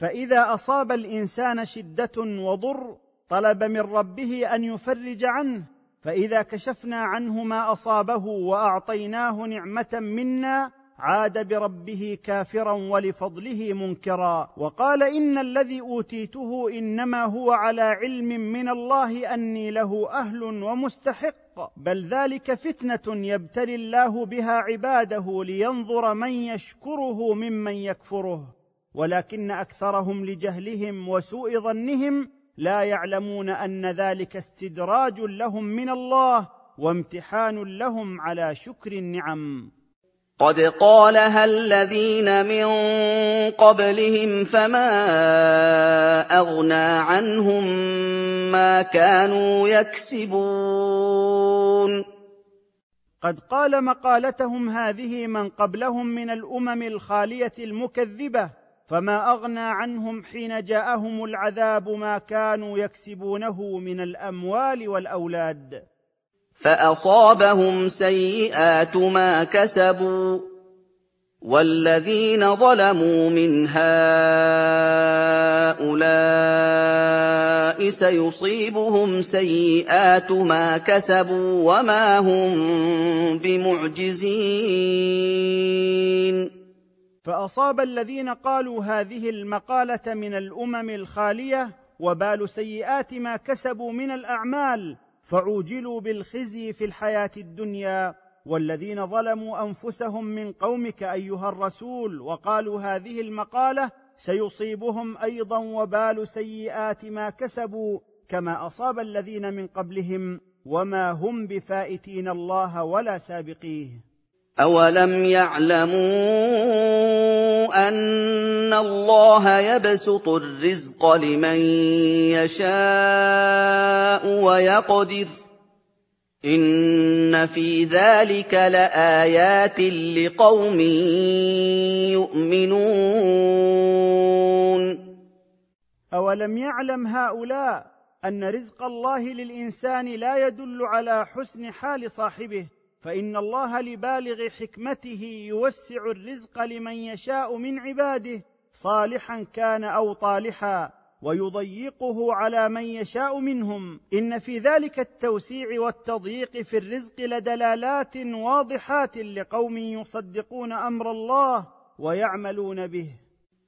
فإذا أصاب الإنسان شدة وضر طلب من ربه أن يفرج عنه فإذا كشفنا عنه ما أصابه وأعطيناه نعمة منا عاد بربه كافرا ولفضله منكرا. وقال إن الذي أوتيته إنما هو على علم من الله أني له أهل ومستحق. بل ذلك فتنة يبتلي الله بها عباده لينظر من يشكره ممن يكفره. ولكن أكثرهم لجهلهم وسوء ظنهم لا يعلمون أن ذلك استدراج لهم من الله وامتحان لهم على شكر النعم. قد قالها الذين من قبلهم فما أغنى عنهم ما كانوا يكسبون. قد قال مقالتهم هذه من قبلهم من الأمم الخالية المكذبة فما أغنى عنهم حين جاءهم العذاب ما كانوا يكسبونه من الأموال والأولاد. فأصابهم سيئات ما كسبوا والذين ظلموا من هؤلاء سيصيبهم سيئات ما كسبوا وما هم بمعجزين. فأصاب الذين قالوا هذه المقالة من الأمم الخالية وبال سيئات ما كسبوا من الأعمال فعوجلوا بالخزي في الحياة الدنيا. والذين ظلموا أنفسهم من قومك أيها الرسول وقالوا هذه المقالة سيصيبهم أيضا وبال سيئات ما كسبوا كما أصاب الذين من قبلهم. وما هم بفائتين الله ولا سابقيه. أَوَلَمْ يَعْلَمُوا أَنَّ اللَّهَ يَبْسُطُ الرِّزْقَ لِمَن يَشَاءُ وَيَقْدِرُ ۚ إِنَّ فِي ذَٰلِكَ لَآيَاتٍ لِّقَوْمٍ يُؤْمِنُونَ أَوَلَمْ يَعْلَمْ هَٰؤُلَاءِ أَنَّ رِزْقَ اللَّهِ لِلْإِنسَانِ لَا يَدُلُّ عَلَىٰ حُسْنِ حَالِ صَاحِبِهِ فإن الله لبالغ حكمته يوسع الرزق لمن يشاء من عباده صالحا كان أو طالحا ويضيقه على من يشاء منهم. إن في ذلك التوسيع والتضييق في الرزق لدلالات واضحات لقوم يصدقون أمر الله ويعملون به.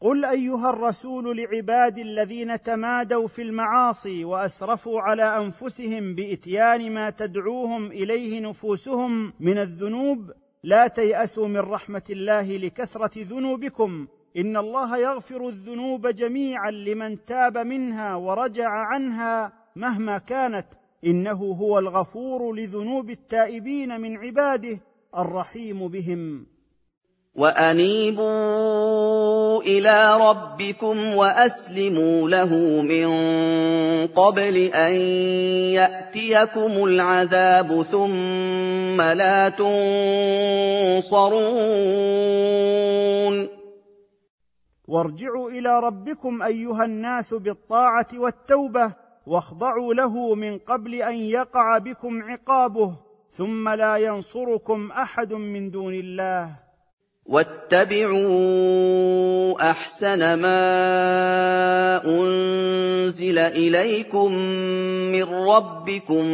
قل ايها الرسول لعبادي الذين تمادوا في المعاصي واسرفوا على انفسهم باتيان ما تدعوهم اليه نفوسهم من الذنوب لا تياسوا من رحمه الله لكثره ذنوبكم. ان الله يغفر الذنوب جميعا لمن تاب منها ورجع عنها مهما كانت. انه هو الغفور لذنوب التائبين من عباده الرحيم بهم. وَأَنِيبُوا إِلَىٰ رَبِّكُمْ وَأَسْلِمُوا لَهُ مِن قَبْلِ أَن يَأْتِيَكُمُ الْعَذَابُ ثُمَّ لَا تُنصَرُونَ وارجعوا إلى ربكم ايها الناس بالطاعه والتوبه واخضعوا له من قبل ان يقع بكم عقابه ثم لا ينصركم احد من دون الله وَاتَّبِعُوا أَحْسَنَ مَا أُنزِلَ إِلَيْكُم مِّن رَّبِّكُم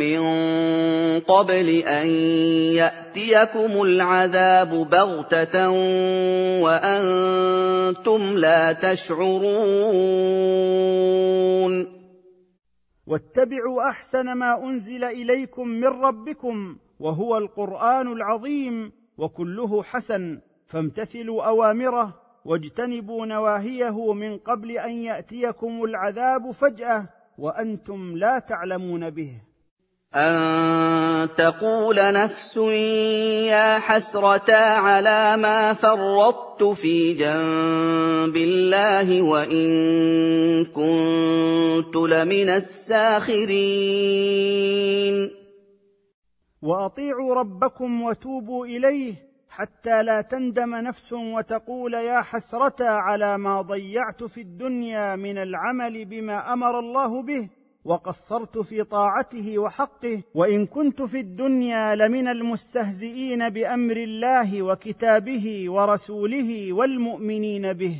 مِّن قَبْلِ أَن يَأْتِيَكُمُ الْعَذَابُ بَغْتَةً وَأَنتُمْ لَا تَشْعُرُونَ. واتبعوا أحسن ما أنزل إليكم من ربكم وهو القرآن العظيم. وكله حسن فامتثلوا أوامره واجتنبوا نواهيه من قبل أن يأتيكم العذاب فجأة وأنتم لا تعلمون به. أن تقول نفس يا حسرتا على ما فرطت في جنب الله وإن كنت لمن الساخرين. وأطيعوا ربكم وتوبوا إليه حتى لا تندم نفس وتقول يا حسرتا على ما ضيعت في الدنيا من العمل بما أمر الله به وقصرت في طاعته وحقه وإن كنت في الدنيا لمن المستهزئين بأمر الله وكتابه ورسوله والمؤمنين به.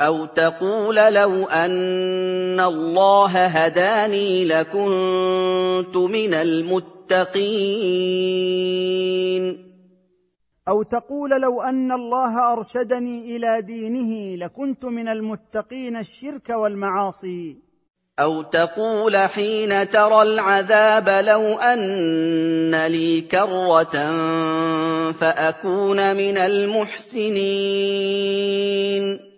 أَوْ تَقُولَ لَوْ أَنَّ اللَّهَ هَدَانِي لَكُنتُ مِنَ الْمُتَّقِينَ. أو تقول لو أن الله أرشدني إلى دينه لكنت من المتقين الشرك والمعاصي. أَوْ تَقُولَ حِينَ تَرَى الْعَذَابَ لَوْ أَنَّ لِي كَرَّةً فَأَكُونَ مِنَ الْمُحْسِنِينَ.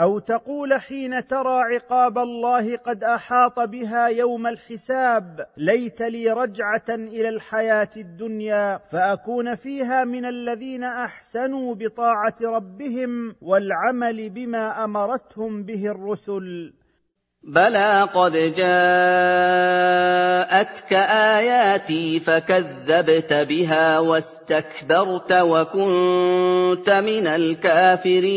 أو تقول حين ترى عقاب الله قد أحاط بها يوم الحساب ليت لي رجعة إلى الحياة الدنيا فأكون فيها من الذين أحسنوا بطاعة ربهم والعمل بما أمرتهم به الرسل. بَلَىٰ قَدْ جَاءَتْكَ آيَاتِي فَكَذَّبْتَ بِهَا وَاسْتَكْبَرْتَ وَكُنتَ مِنَ الْكَافِرِينَ.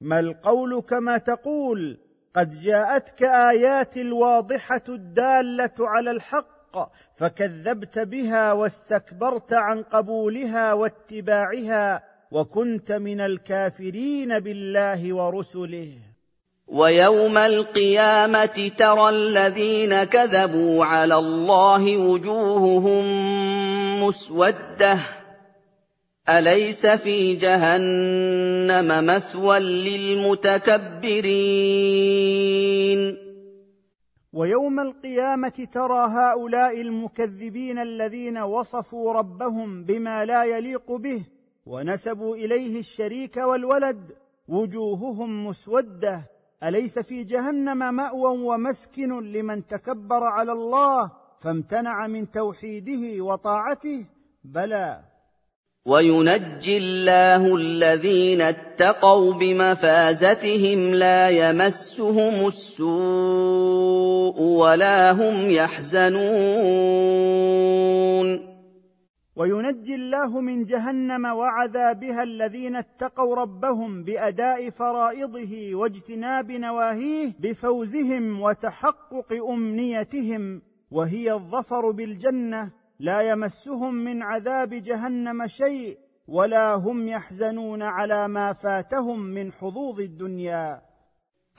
ما القول كما تقول؟ قد جاءتك اياتي الواضحه الداله على الحق فكذبت بها واستكبرت عن قبولها واتباعها. وكنت من الكافرين بالله ورسله. ويوم القيامة ترى الذين كذبوا على الله وجوههم مسودة. أليس في جهنم مثوى للمتكبرين؟ ويوم القيامة ترى هؤلاء المكذبين الذين وصفوا ربهم بما لا يليق به ونسبوا إليه الشريك والولد وجوههم مسودة أليس في جهنم مأوى ومسكن لمن تكبر على الله فامتنع من توحيده وطاعته؟ بلى. وينجي الله الذين اتقوا بمفازتهم لا يمسهم السوء ولا هم يحزنون. وينجي الله من جهنم وعذابها الذين اتقوا ربهم بأداء فرائضه واجتناب نواهيه بفوزهم وتحقق أمنيتهم وهي الظفر بالجنة. لا يمسهم من عذاب جهنم شيء ولا هم يحزنون على ما فاتهم من حظوظ الدنيا.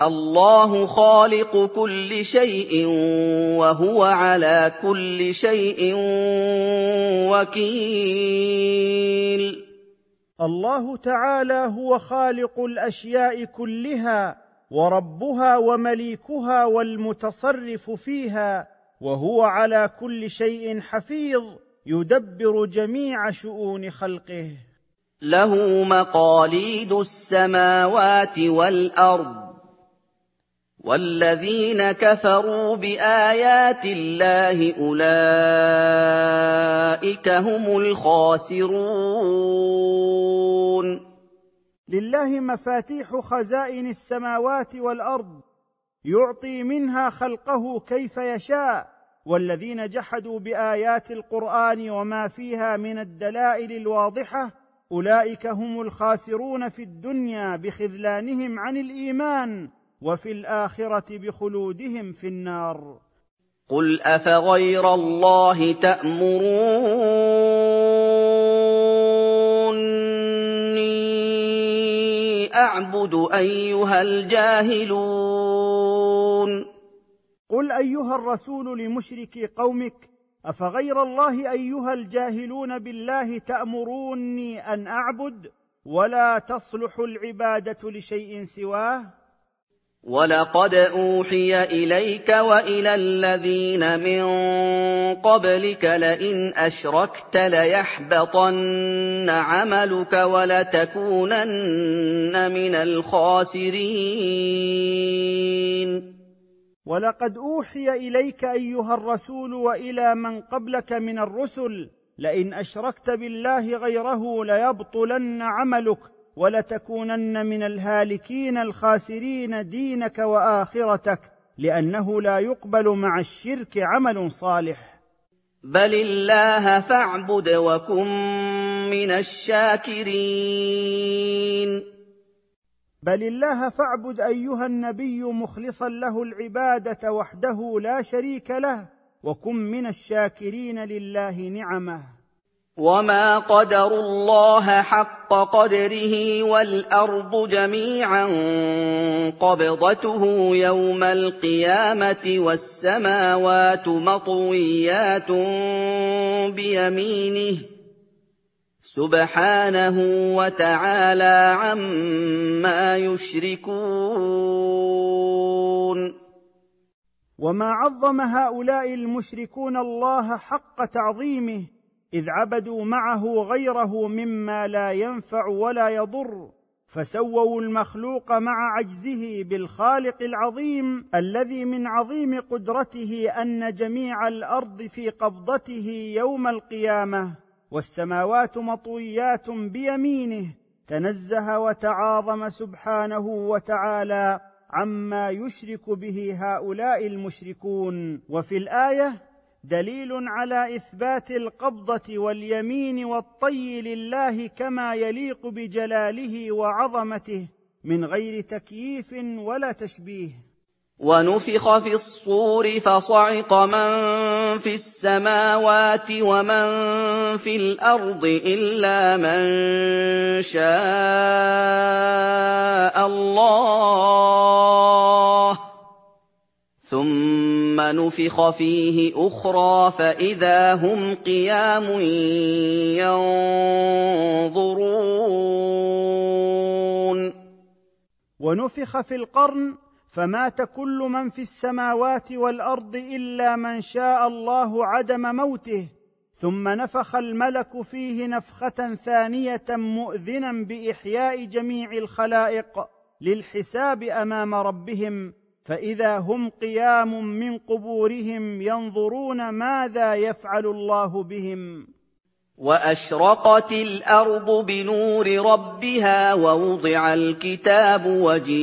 الله خالق كل شيء وهو على كل شيء وكيل. الله تعالى هو خالق الأشياء كلها وربها ومليكها والمتصرف فيها وهو على كل شيء حفيظ يدبر جميع شؤون خلقه. له مقاليد السماوات والأرض والذين كفروا بآيات الله أولئك هم الخاسرون. لله مفاتيح خزائن السماوات والأرض يعطي منها خلقه كيف يشاء. والذين جحدوا بآيات القرآن وما فيها من الدلائل الواضحة أولئك هم الخاسرون في الدنيا بخذلانهم عن الإيمان. وفي الآخرة بخلودهم في النار. قل أفغير الله تأمروني أعبد أيها الجاهلون. قل أيها الرسول لمشركي قومك أفغير الله أيها الجاهلون بالله تأمروني أن أعبد ولا تصلح العبادة لشيء سواه؟ وَلَقَدْ أُوحِيَ إِلَيْكَ وَإِلَى الَّذِينَ مِن قَبْلِكَ لَئِنْ أَشْرَكْتَ لَيَحْبَطَنَّ عَمَلُكَ وَلَتَكُونَنَّ مِنَ الْخَاسِرِينَ ولقد اوحي اليك ايها الرسول والى من قبلك من الرسل لئن اشركت بالله غيره ليبطلن عملك ولتكونن من الهالكين الخاسرين دينك وآخرتك لأنه لا يقبل مع الشرك عمل صالح. بل الله فاعبد وكن من الشاكرين. بل الله فاعبد أيها النبي مخلصا له العبادة وحده لا شريك له وكن من الشاكرين لله نعمه. وما قدروا الله حق قدره والارض جميعا قبضته يوم القيامه والسماوات مطويات بيمينه سبحانه وتعالى عما يشركون وما عظم هؤلاء المشركون الله حق تعظيمه إذ عبدوا معه غيره مما لا ينفع ولا يضر فسووا المخلوق مع عجزه بالخالق العظيم الذي من عظيم قدرته أن جميع الأرض في قبضته يوم القيامة والسماوات مطويات بيمينه تنزه وتعاظم سبحانه وتعالى عما يشرك به هؤلاء المشركون. وفي الآية دليل على إثبات القبضة واليمين والطي لله كما يليق بجلاله وعظمته من غير تكييف ولا تشبيه. ونفخ في الصور فصعق من في السماوات ومن في الأرض إلا من شاء الله. ثم نفخ فيه أخرى فاذا هم قيام ينظرون ونفخ في القرن فمات كل من في السماوات والارض الا من شاء الله عدم موته. ثم نفخ الملك فيه نفخه ثانية مؤذنا باحياء جميع الخلائق للحساب امام ربهم فإذا هم قيام من قبورهم ينظرون ماذا يفعل الله بهم. وأشرقت الأرض بنور ربها ووضع الكتاب وجيء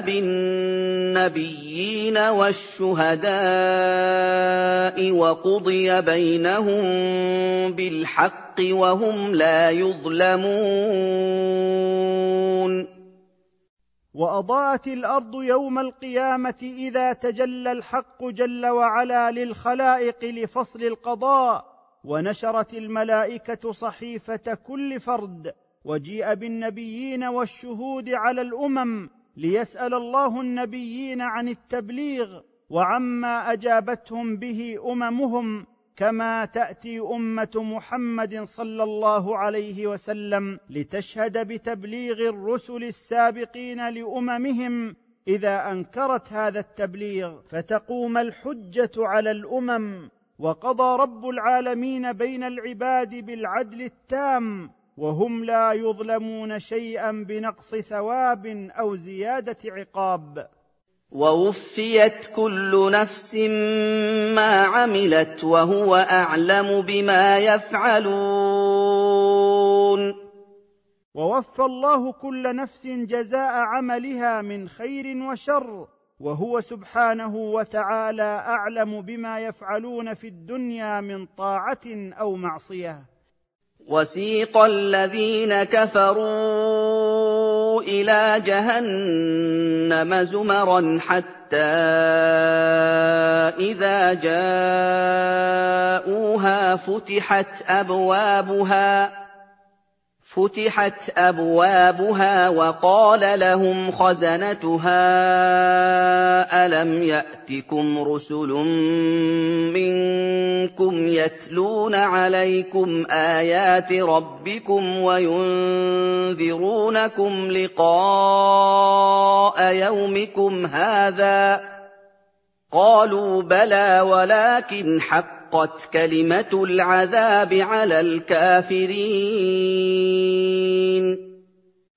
بالنبيين والشهداء وقضي بينهم بالحق وهم لا يظلمون. واضاءت الأرض يوم القيامة إذا تجلى الحق جل وعلا للخلائق لفصل القضاء ونشرت الملائكة صحيفة كل فرد وجيء بالنبيين والشهود على الأمم ليسأل الله النبيين عن التبليغ وعما أجابتهم به أممهم كما تأتي أمة محمد صلى الله عليه وسلم لتشهد بتبليغ الرسل السابقين لأممهم إذا أنكرت هذا التبليغ فتقوم الحجة على الأمم وقضى رب العالمين بين العباد بالعدل التام وهم لا يظلمون شيئا بنقص ثواب أو زيادة عقاب. ووفيت كل نفس ما عملت وهو أعلم بما يفعلون. ووفى الله كل نفس جزاء عملها من خير وشر وهو سبحانه وتعالى أعلم بما يفعلون في الدنيا من طاعة أو معصية. وسيق الذين كفروا إلى جهنم زمرا حتى إذا جاءوها فتحت أبوابها فتحت أبوابها وقال لهم خزنتها ألم يأتكم رسل منكم يتلون عليكم آيات ربكم وينذرونكم لقاء يومكم هذا؟ قالوا بلى ولكن حق حقت كلمة العذاب على الكافرين.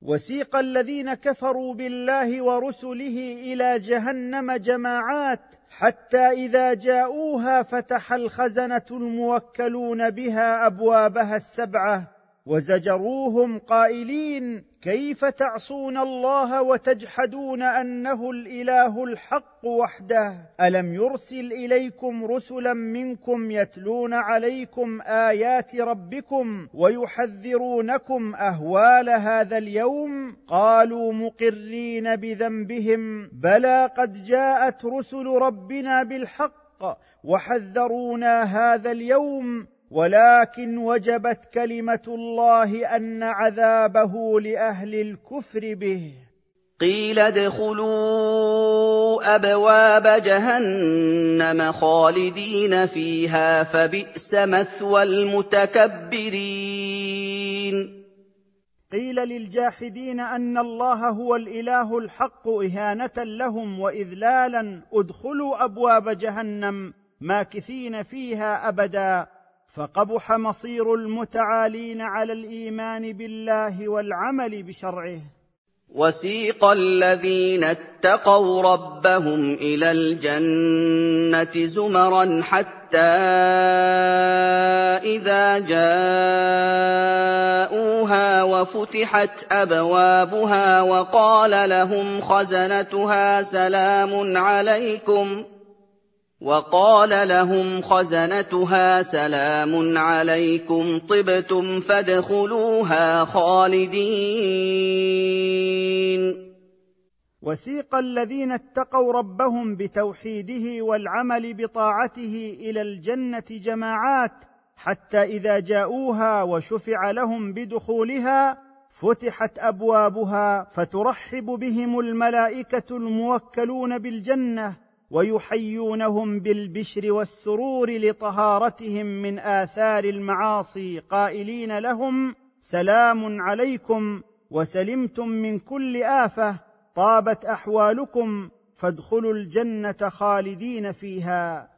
وسيق الذين كفروا بالله ورسله إلى جهنم جماعات حتى إذا جاءوها فتح الخزنة الموكلون بها أبوابها السبعة. وزجروهم قائلين كيف تعصون الله وتجحدون أنه الإله الحق وحده؟ ألم يرسل إليكم رسلا منكم يتلون عليكم آيات ربكم ويحذرونكم أهوال هذا اليوم؟ قالوا مقرين بذنبهم بلى قد جاءت رسل ربنا بالحق وحذرونا هذا اليوم ولكن وجبت كلمة الله أن عذابه لأهل الكفر به. قيل ادخلوا أبواب جهنم خالدين فيها فبئس مثوى المتكبرين. قيل للجاحدين أن الله هو الإله الحق إهانة لهم وإذلالا ادخلوا أبواب جهنم ماكثين فيها أبدا. فقبح مصير المتعالين على الإيمان بالله والعمل بشرعه. وسيق الذين اتقوا ربهم إلى الجنة زمرا حتى إذا جاءوها وفتحت أبوابها وقال لهم خزنتها سلام عليكم. وقال لهم خزنتها سلام عليكم طبتم فادخلوها خالدين. وسيق الذين اتقوا ربهم بتوحيده والعمل بطاعته إلى الجنة جماعات حتى إذا جاءوها وشفع لهم بدخولها فتحت أبوابها فترحب بهم الملائكة الموكلون بالجنة. ويحيونهم بالبشر والسرور لطهارتهم من آثار المعاصي قائلين لهم سلام عليكم وسلمتم من كل آفة طابت أحوالكم فادخلوا الجنة خالدين فيها.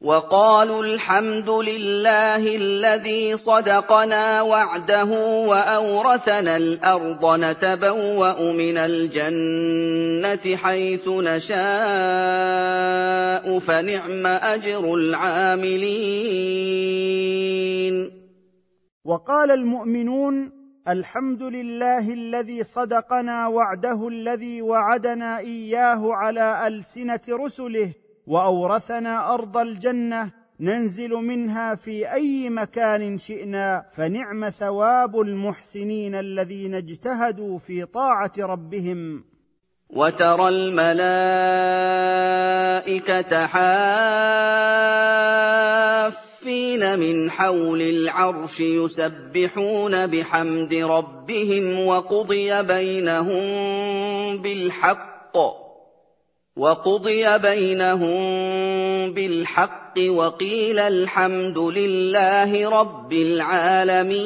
وقالوا الحمد لله الذي صدقنا وعده وأورثنا الأرض نتبوأ من الجنة حيث نشاء فنعم أجر العاملين. وقال المؤمنون الحمد لله الذي صدقنا وعده الذي وعدنا إياه على ألسنة رسله وأورثنا أرض الجنة ننزل منها في أي مكان شئنا فنعم ثواب المحسنين الذين اجتهدوا في طاعة ربهم. وترى الملائكة حافين من حول العرش يسبحون بحمد ربهم وقضي بينهم بالحق. وقضي بينهم بالحق وقيل الحمد لله رب العالمين.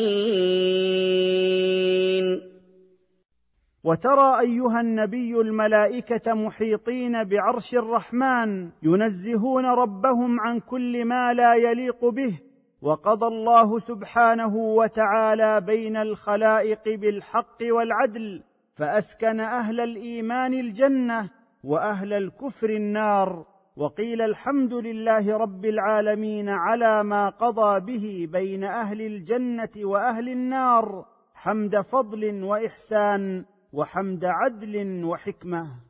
وترى أيها النبي الملائكة محيطين بعرش الرحمن ينزهون ربهم عن كل ما لا يليق به وقضى الله سبحانه وتعالى بين الخلائق بالحق والعدل فأسكن أهل الإيمان الجنة وأهل الكفر النار وقيل الحمد لله رب العالمين على ما قضى به بين أهل الجنة وأهل النار حمد فضل وإحسان وحمد عدل وحكمة.